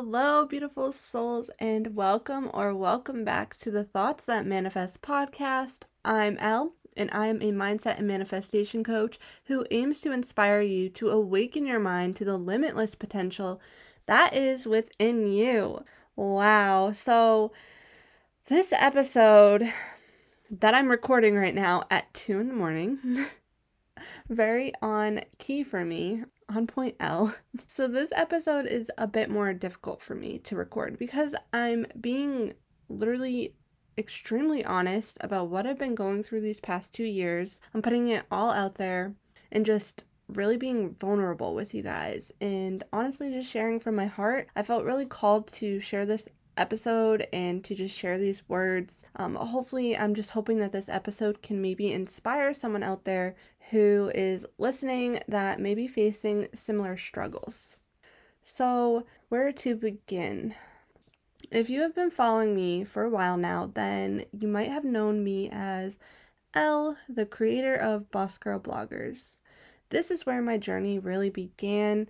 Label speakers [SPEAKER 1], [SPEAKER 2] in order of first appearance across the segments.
[SPEAKER 1] Hello, beautiful souls, and welcome or welcome back to the Thoughts That Manifest podcast. I'm Elle, and I am a mindset and manifestation coach who aims to inspire you to awaken your mind to the limitless potential that is within you. Wow. So, this episode that I'm recording right now at 2 in the morning, very on key for me on point Elle. So, this episode is a bit more difficult for me to record because I'm being literally extremely honest about what I've been going through these past two years. I'm putting it all out there and just really being vulnerable with you guys and honestly just sharing from my heart. I felt really called to share this episode and to just share these words. Um, hopefully, I'm just hoping that this episode can maybe inspire someone out there who is listening that may be facing similar struggles. So, where to begin? If you have been following me for a while now, then you might have known me as Elle, the creator of Boss Girl Bloggers. This is where my journey really began.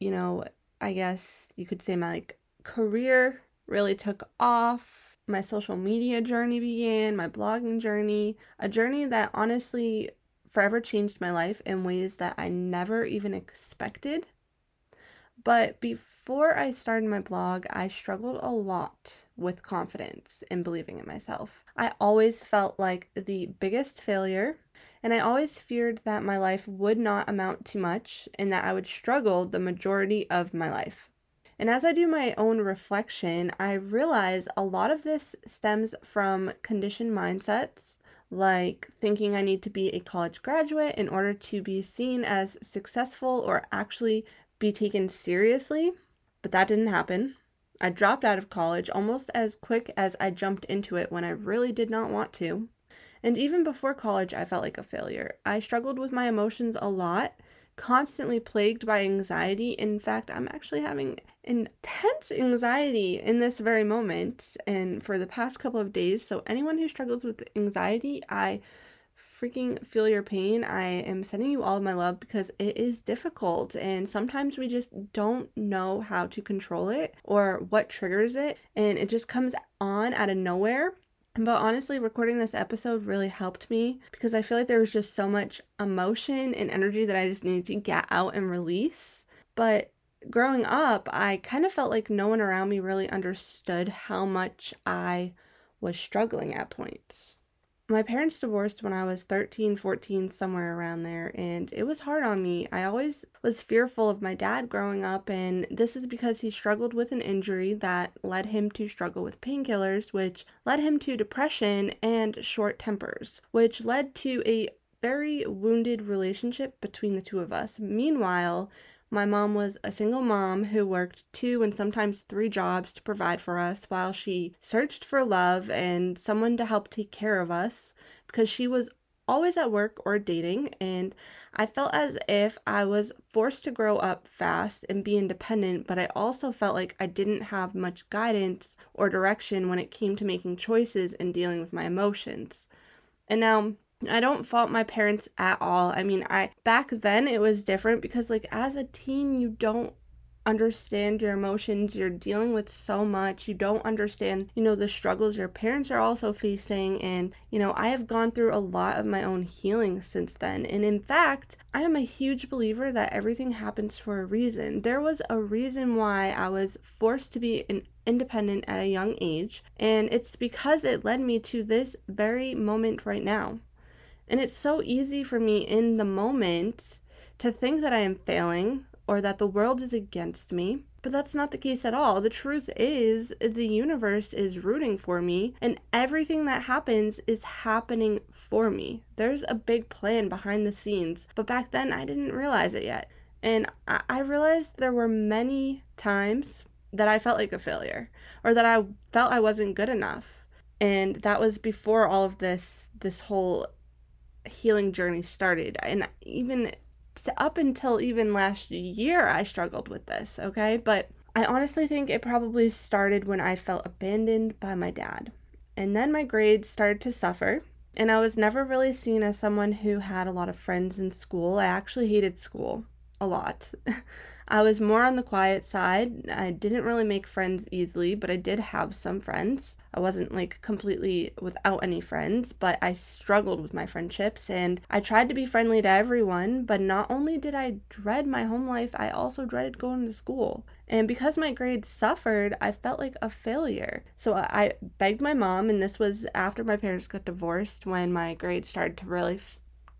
[SPEAKER 1] You know, I guess you could say my like career really took off. My social media journey began, my blogging journey, a journey that honestly forever changed my life in ways that I never even expected. But before I started my blog, I struggled a lot with confidence and believing in myself. I always felt like the biggest failure, and I always feared that my life would not amount to much and that I would struggle the majority of my life. And as I do my own reflection, I realize a lot of this stems from conditioned mindsets, like thinking I need to be a college graduate in order to be seen as successful or actually be taken seriously. But that didn't happen. I dropped out of college almost as quick as I jumped into it when I really did not want to. And even before college, I felt like a failure. I struggled with my emotions a lot constantly plagued by anxiety. In fact, I'm actually having intense anxiety in this very moment and for the past couple of days. So, anyone who struggles with anxiety, I freaking feel your pain. I am sending you all of my love because it is difficult and sometimes we just don't know how to control it or what triggers it and it just comes on out of nowhere but honestly, recording this episode really helped me because I feel like there was just so much emotion and energy that I just needed to get out and release. But growing up, I kind of felt like no one around me really understood how much I was struggling at points my parents divorced when I was 13, 14, somewhere around there, and it was hard on me. I always was fearful of my dad growing up, and this is because he struggled with an injury that led him to struggle with painkillers, which led him to depression and short tempers, which led to a very wounded relationship between the two of us. Meanwhile, my mom was a single mom who worked two and sometimes three jobs to provide for us while she searched for love and someone to help take care of us because she was always at work or dating, and I felt as if I was forced to grow up fast and be independent, but I also felt like I didn't have much guidance or direction when it came to making choices and dealing with my emotions. And now, I don't fault my parents at all. I mean, I back then it was different because like as a teen you don't understand your emotions. You're dealing with so much. You don't understand, you know, the struggles your parents are also facing and, you know, I have gone through a lot of my own healing since then. And in fact, I am a huge believer that everything happens for a reason. There was a reason why I was forced to be an independent at a young age, and it's because it led me to this very moment right now. And it's so easy for me in the moment to think that I am failing or that the world is against me. But that's not the case at all. The truth is, the universe is rooting for me, and everything that happens is happening for me. There's a big plan behind the scenes, but back then I didn't realize it yet. And I realized there were many times that I felt like a failure or that I felt I wasn't good enough. And that was before all of this this whole healing journey started. And even up until even last year, I struggled with this, okay? But I honestly think it probably started when I felt abandoned by my dad. And then my grades started to suffer. And I was never really seen as someone who had a lot of friends in school. I actually hated school a lot. I was more on the quiet side. I didn't really make friends easily, but I did have some friends. I wasn't like completely without any friends, but I struggled with my friendships and I tried to be friendly to everyone. But not only did I dread my home life, I also dreaded going to school. And because my grades suffered, I felt like a failure. So I begged my mom, and this was after my parents got divorced when my grades started to really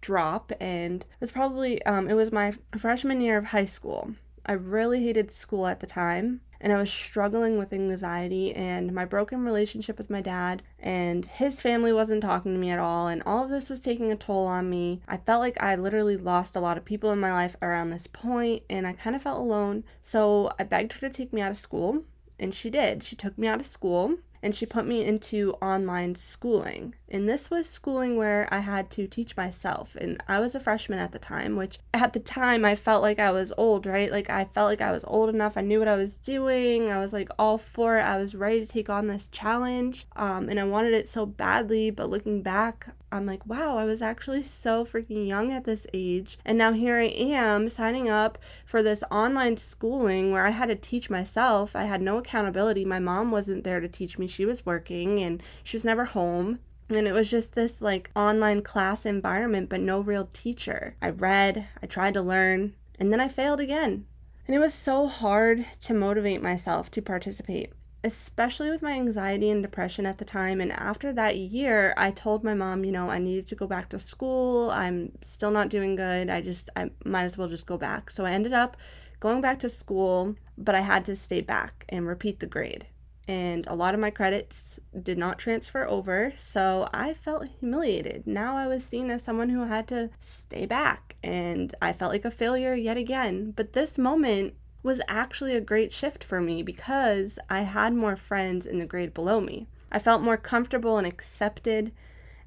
[SPEAKER 1] drop. And it was probably, um, it was my freshman year of high school. I really hated school at the time and I was struggling with anxiety and my broken relationship with my dad and his family wasn't talking to me at all and all of this was taking a toll on me. I felt like I literally lost a lot of people in my life around this point and I kind of felt alone. So I begged her to take me out of school and she did. She took me out of school and she put me into online schooling. And this was schooling where I had to teach myself. And I was a freshman at the time, which at the time I felt like I was old, right? Like I felt like I was old enough. I knew what I was doing. I was like all for it. I was ready to take on this challenge. Um, and I wanted it so badly. But looking back, I'm like, wow, I was actually so freaking young at this age. And now here I am signing up for this online schooling where I had to teach myself. I had no accountability. My mom wasn't there to teach me, she was working and she was never home. And it was just this like online class environment, but no real teacher. I read, I tried to learn, and then I failed again. And it was so hard to motivate myself to participate especially with my anxiety and depression at the time. And after that year, I told my mom, you know, I needed to go back to school. I'm still not doing good. I just, I might as well just go back. So I ended up going back to school, but I had to stay back and repeat the grade. And a lot of my credits did not transfer over, so I felt humiliated. Now I was seen as someone who had to stay back, and I felt like a failure yet again. But this moment was actually a great shift for me because I had more friends in the grade below me. I felt more comfortable and accepted.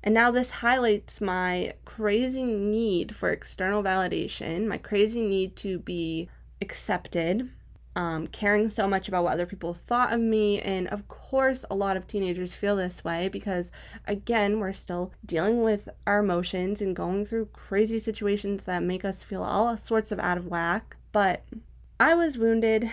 [SPEAKER 1] And now this highlights my crazy need for external validation, my crazy need to be accepted, um, caring so much about what other people thought of me. And of course, a lot of teenagers feel this way because, again, we're still dealing with our emotions and going through crazy situations that make us feel all sorts of out of whack. But I was wounded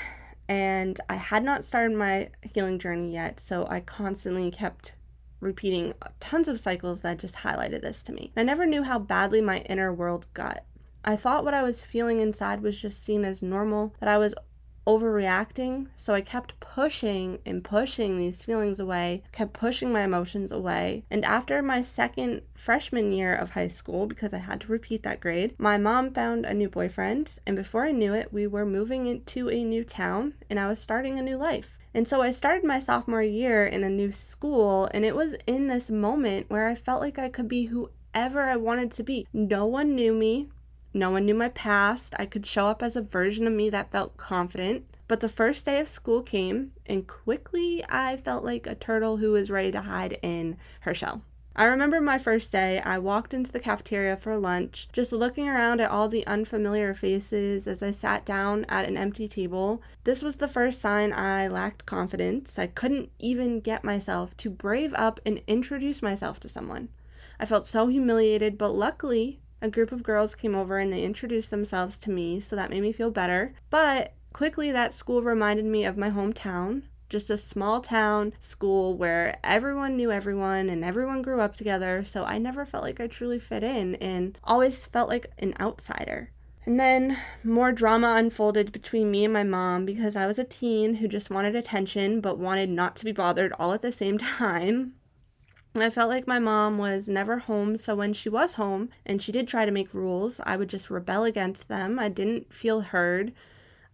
[SPEAKER 1] and I had not started my healing journey yet, so I constantly kept repeating tons of cycles that just highlighted this to me. I never knew how badly my inner world got. I thought what I was feeling inside was just seen as normal, that I was overreacting. So I kept pushing and pushing these feelings away, kept pushing my emotions away. And after my second freshman year of high school, because I had to repeat that grade, my mom found a new boyfriend. And before I knew it, we were moving into a new town and I was starting a new life. And so I started my sophomore year in a new school, and it was in this moment where I felt like I could be whoever I wanted to be. No one knew me. No one knew my past. I could show up as a version of me that felt confident. But the first day of school came, and quickly I felt like a turtle who was ready to hide in her shell. I remember my first day, I walked into the cafeteria for lunch, just looking around at all the unfamiliar faces as I sat down at an empty table. This was the first sign I lacked confidence. I couldn't even get myself to brave up and introduce myself to someone. I felt so humiliated, but luckily, a group of girls came over and they introduced themselves to me, so that made me feel better. But quickly, that school reminded me of my hometown. Just a small town school where everyone knew everyone and everyone grew up together, so I never felt like I truly fit in and always felt like an outsider. And then more drama unfolded between me and my mom because I was a teen who just wanted attention but wanted not to be bothered all at the same time. I felt like my mom was never home, so when she was home and she did try to make rules, I would just rebel against them. I didn't feel heard.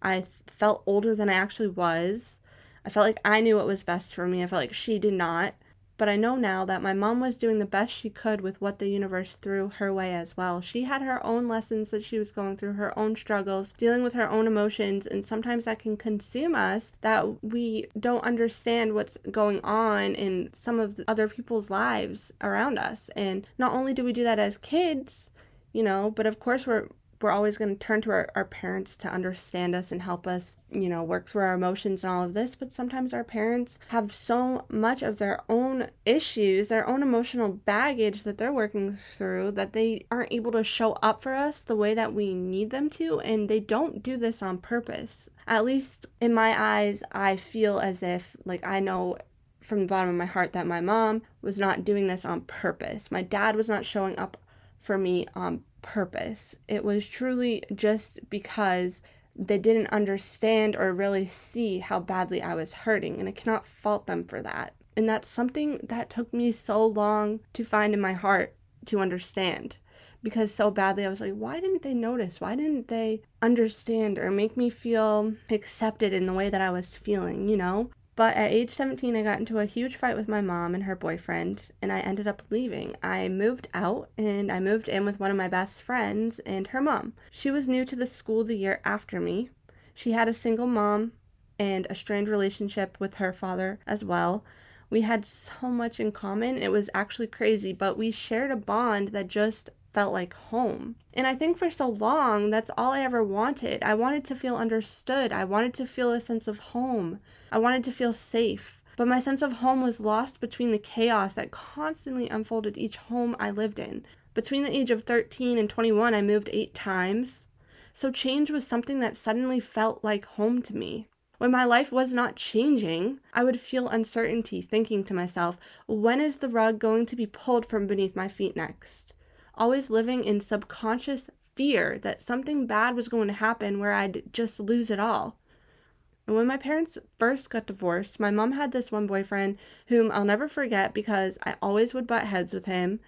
[SPEAKER 1] I felt older than I actually was. I felt like I knew what was best for me. I felt like she did not. But I know now that my mom was doing the best she could with what the universe threw her way as well. She had her own lessons that she was going through, her own struggles, dealing with her own emotions, and sometimes that can consume us that we don't understand what's going on in some of the other people's lives around us. And not only do we do that as kids, you know, but of course we're we're always going to turn to our, our parents to understand us and help us, you know, work through our emotions and all of this. But sometimes our parents have so much of their own issues, their own emotional baggage that they're working through that they aren't able to show up for us the way that we need them to. And they don't do this on purpose. At least in my eyes, I feel as if, like, I know from the bottom of my heart that my mom was not doing this on purpose. My dad was not showing up for me on purpose. It was truly just because they didn't understand or really see how badly I was hurting, and I cannot fault them for that. And that's something that took me so long to find in my heart to understand. Because so badly, I was like, why didn't they notice? Why didn't they understand or make me feel accepted in the way that I was feeling, you know? But at age 17, I got into a huge fight with my mom and her boyfriend, and I ended up leaving. I moved out and I moved in with one of my best friends and her mom. She was new to the school the year after me. She had a single mom and a strained relationship with her father as well. We had so much in common. It was actually crazy, but we shared a bond that just felt like home. And I think for so long, that's all I ever wanted. I wanted to feel understood. I wanted to feel a sense of home. I wanted to feel safe. But my sense of home was lost between the chaos that constantly unfolded each home I lived in. Between the age of 13 and 21, I moved eight times. So change was something that suddenly felt like home to me. When my life was not changing, I would feel uncertainty, thinking to myself, when is the rug going to be pulled from beneath my feet next? Always living in subconscious fear that something bad was going to happen where I'd just lose it all. And when my parents first got divorced, my mom had this one boyfriend whom I'll never forget because I always would butt heads with him.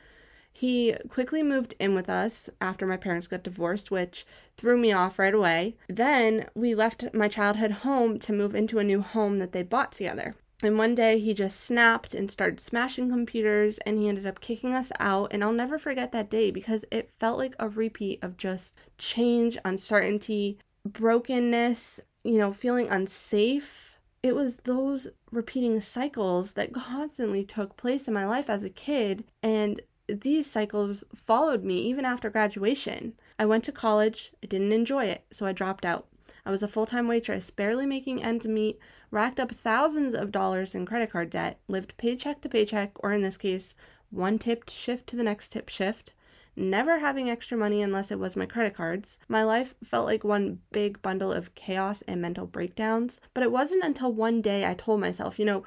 [SPEAKER 1] He quickly moved in with us after my parents got divorced, which threw me off right away. Then we left my childhood home to move into a new home that they bought together. And one day he just snapped and started smashing computers and he ended up kicking us out. And I'll never forget that day because it felt like a repeat of just change, uncertainty, brokenness, you know, feeling unsafe. It was those repeating cycles that constantly took place in my life as a kid. And these cycles followed me even after graduation. I went to college, I didn't enjoy it, so I dropped out. I was a full time waitress, barely making ends meet, racked up thousands of dollars in credit card debt, lived paycheck to paycheck, or in this case, one tipped shift to the next tip shift, never having extra money unless it was my credit cards. My life felt like one big bundle of chaos and mental breakdowns. But it wasn't until one day I told myself, you know,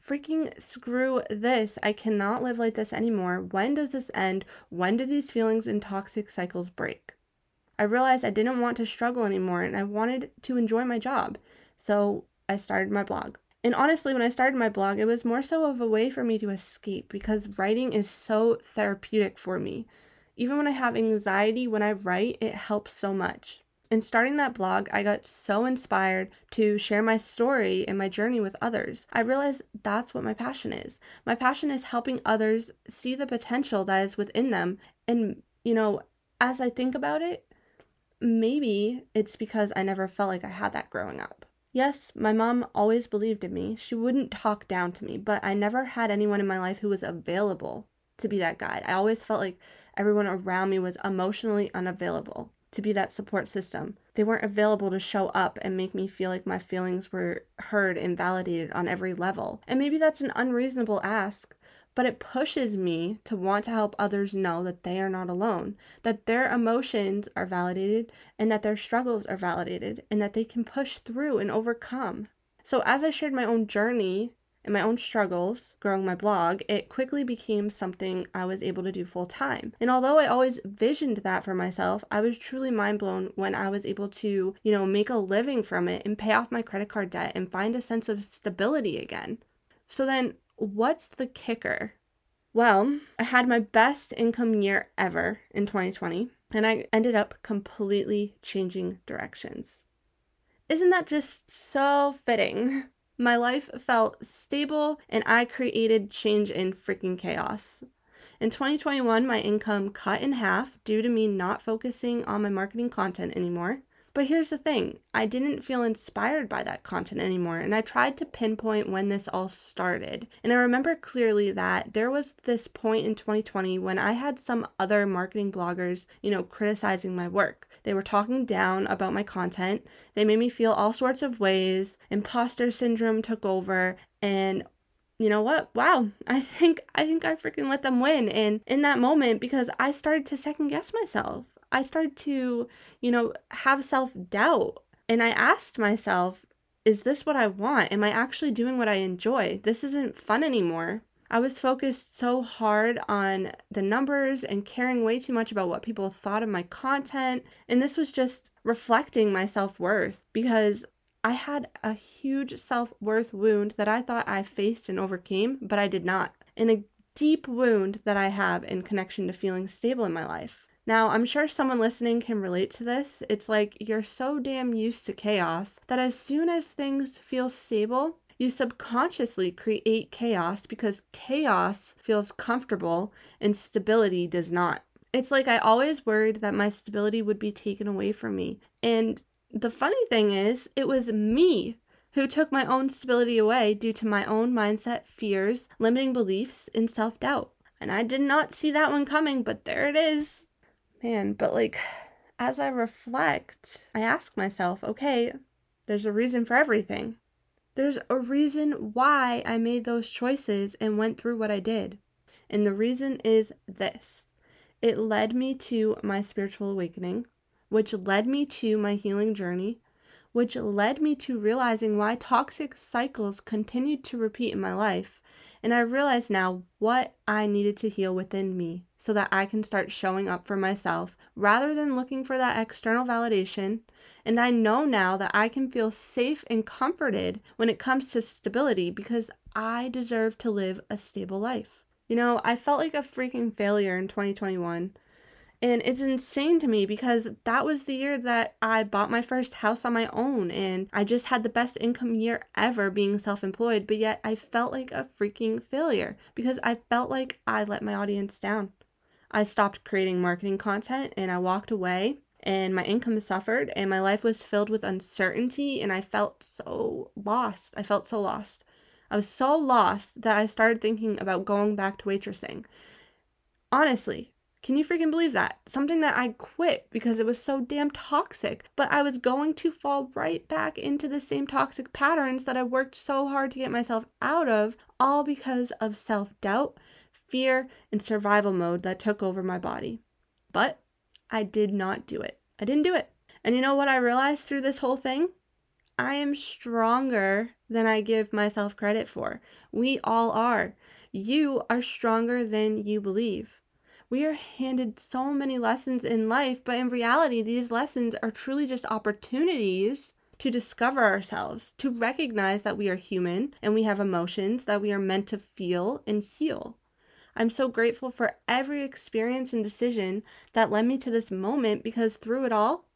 [SPEAKER 1] freaking screw this. I cannot live like this anymore. When does this end? When do these feelings and toxic cycles break? I realized I didn't want to struggle anymore and I wanted to enjoy my job. So I started my blog. And honestly, when I started my blog, it was more so of a way for me to escape because writing is so therapeutic for me. Even when I have anxiety, when I write, it helps so much. In starting that blog, I got so inspired to share my story and my journey with others. I realized that's what my passion is. My passion is helping others see the potential that is within them. And, you know, as I think about it, maybe it's because I never felt like I had that growing up. Yes, my mom always believed in me. She wouldn't talk down to me, but I never had anyone in my life who was available to be that guide. I always felt like everyone around me was emotionally unavailable to be that support system. They weren't available to show up and make me feel like my feelings were heard and validated on every level. And maybe that's an unreasonable ask, but it pushes me to want to help others know that they are not alone, that their emotions are validated, and that their struggles are validated, and that they can push through and overcome. So, as I shared my own journey and my own struggles growing my blog, it quickly became something I was able to do full time. And although I always visioned that for myself, I was truly mind blown when I was able to, you know, make a living from it and pay off my credit card debt and find a sense of stability again. So then what's the kicker? Well, I had my best income year ever in 2020, and I ended up completely changing directions. Isn't that just so fitting? My life felt stable, and I created change in freaking chaos. In 2021, my income cut in half due to me not focusing on my marketing content anymore. But here's the thing I didn't feel inspired by that content anymore, and I tried to pinpoint when this all started. And I remember clearly that there was this point in 2020 when I had some other marketing bloggers, you know, criticizing my work. They were talking down about my content, they made me feel all sorts of ways, imposter syndrome took over, and you know what? Wow. I think I think I freaking let them win. And in that moment because I started to second guess myself. I started to, you know, have self-doubt. And I asked myself, is this what I want? Am I actually doing what I enjoy? This isn't fun anymore. I was focused so hard on the numbers and caring way too much about what people thought of my content. And this was just reflecting my self worth because I had a huge self worth wound that I thought I faced and overcame, but I did not. And a deep wound that I have in connection to feeling stable in my life. Now, I'm sure someone listening can relate to this. It's like you're so damn used to chaos that as soon as things feel stable, you subconsciously create chaos because chaos feels comfortable and stability does not. It's like I always worried that my stability would be taken away from me. And the funny thing is, it was me who took my own stability away due to my own mindset, fears, limiting beliefs, and self doubt. And I did not see that one coming, but there it is. Man, but like, as I reflect, I ask myself, okay, there's a reason for everything. There's a reason why I made those choices and went through what I did. And the reason is this it led me to my spiritual awakening which led me to my healing journey, which led me to realizing why toxic cycles continued to repeat in my life. And I realized now what I needed to heal within me so that I can start showing up for myself rather than looking for that external validation. And I know now that I can feel safe and comforted when it comes to stability because I deserve to live a stable life. You know, I felt like a freaking failure in 2021. And it's insane to me because that was the year that I bought my first house on my own and I just had the best income year ever being self employed, but yet I felt like a freaking failure because I felt like I let my audience down. I stopped creating marketing content and I walked away and my income suffered and my life was filled with uncertainty and I felt so lost. I felt so lost. I was so lost that I started thinking about going back to waitressing. Honestly, can you freaking believe that? Something that I quit because it was so damn toxic, but I was going to fall right back into the same toxic patterns that I worked so hard to get myself out of, all because of self doubt, fear, and survival mode that took over my body. But I did not do it. I didn't do it. And you know what I realized through this whole thing? I am stronger than I give myself credit for. We all are. You are stronger than you believe. We are handed so many lessons in life, but in reality, these lessons are truly just opportunities to discover ourselves, to recognize that we are human and we have emotions that we are meant to feel and heal. I'm so grateful for every experience and decision that led me to this moment because through it all,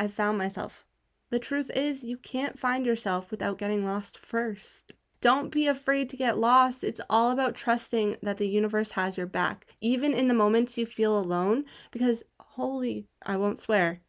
[SPEAKER 1] I found myself. The truth is, you can't find yourself without getting lost first. Don't be afraid to get lost. It's all about trusting that the universe has your back, even in the moments you feel alone, because holy, I won't swear,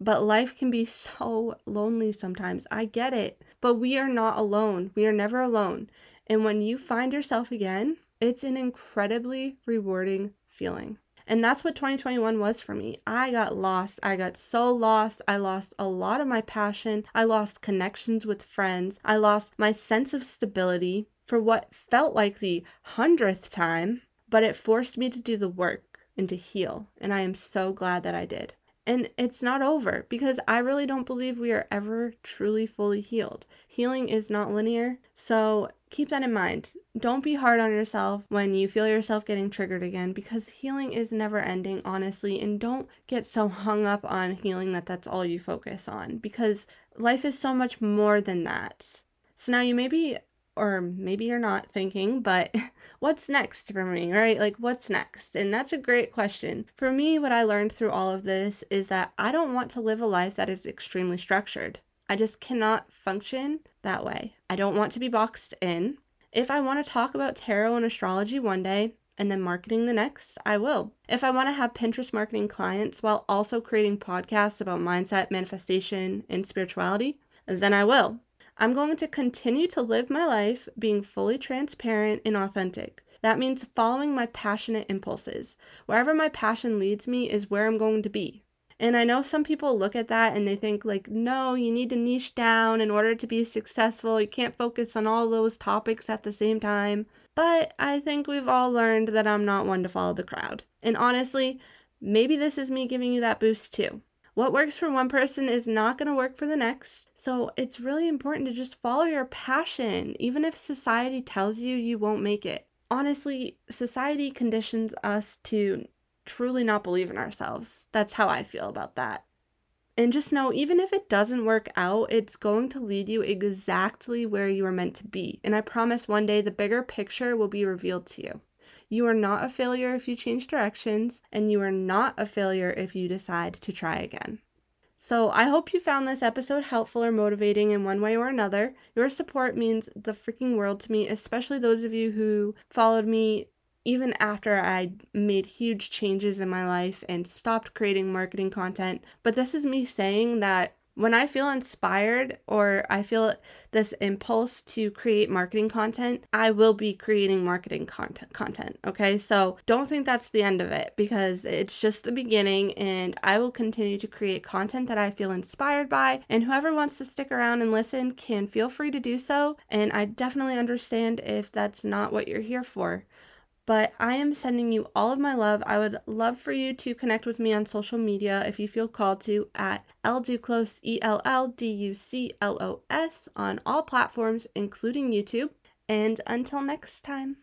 [SPEAKER 1] but life can be so lonely sometimes. I get it. But we are not alone. We are never alone. And when you find yourself again, it's an incredibly rewarding feeling. And that's what 2021 was for me. I got lost. I got so lost. I lost a lot of my passion. I lost connections with friends. I lost my sense of stability for what felt like the hundredth time, but it forced me to do the work and to heal. And I am so glad that I did. And it's not over because I really don't believe we are ever truly fully healed. Healing is not linear. So keep that in mind. Don't be hard on yourself when you feel yourself getting triggered again because healing is never ending, honestly. And don't get so hung up on healing that that's all you focus on because life is so much more than that. So now you may be or maybe you're not thinking, but what's next for me, right? Like, what's next? And that's a great question. For me, what I learned through all of this is that I don't want to live a life that is extremely structured. I just cannot function that way. I don't want to be boxed in. If I want to talk about tarot and astrology one day, and then marketing the next, I will. If I want to have Pinterest marketing clients while also creating podcasts about mindset, manifestation, and spirituality, then I will. I'm going to continue to live my life being fully transparent and authentic. That means following my passionate impulses. Wherever my passion leads me is where I'm going to be. And I know some people look at that and they think, like, no, you need to niche down in order to be successful. You can't focus on all those topics at the same time. But I think we've all learned that I'm not one to follow the crowd. And honestly, maybe this is me giving you that boost too. What works for one person is not going to work for the next. So it's really important to just follow your passion, even if society tells you you won't make it. Honestly, society conditions us to truly not believe in ourselves. That's how I feel about that. And just know, even if it doesn't work out, it's going to lead you exactly where you are meant to be. And I promise one day the bigger picture will be revealed to you. You are not a failure if you change directions, and you are not a failure if you decide to try again. So, I hope you found this episode helpful or motivating in one way or another. Your support means the freaking world to me, especially those of you who followed me even after I made huge changes in my life and stopped creating marketing content. But this is me saying that when I feel inspired or I feel this impulse to create marketing content, I will be creating marketing content content, okay? So don't think that's the end of it because it's just the beginning and I will continue to create content that I feel inspired by and whoever wants to stick around and listen can feel free to do so and I definitely understand if that's not what you're here for but I am sending you all of my love. I would love for you to connect with me on social media if you feel called to at Duclos, E L L D U C L O S, on all platforms, including YouTube. And until next time.